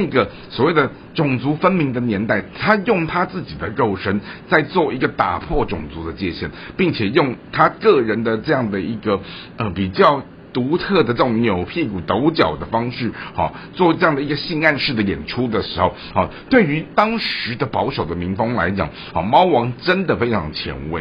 那个所谓的种族分明的年代他用他自己的肉身在做一个打破种族的界限并且用他个人的这样的一个呃比较独特的这种扭屁股抖脚的方式好做这样的一个性暗示的演出的时候好对于当时的保守的民风来讲好猫王真的非常前卫。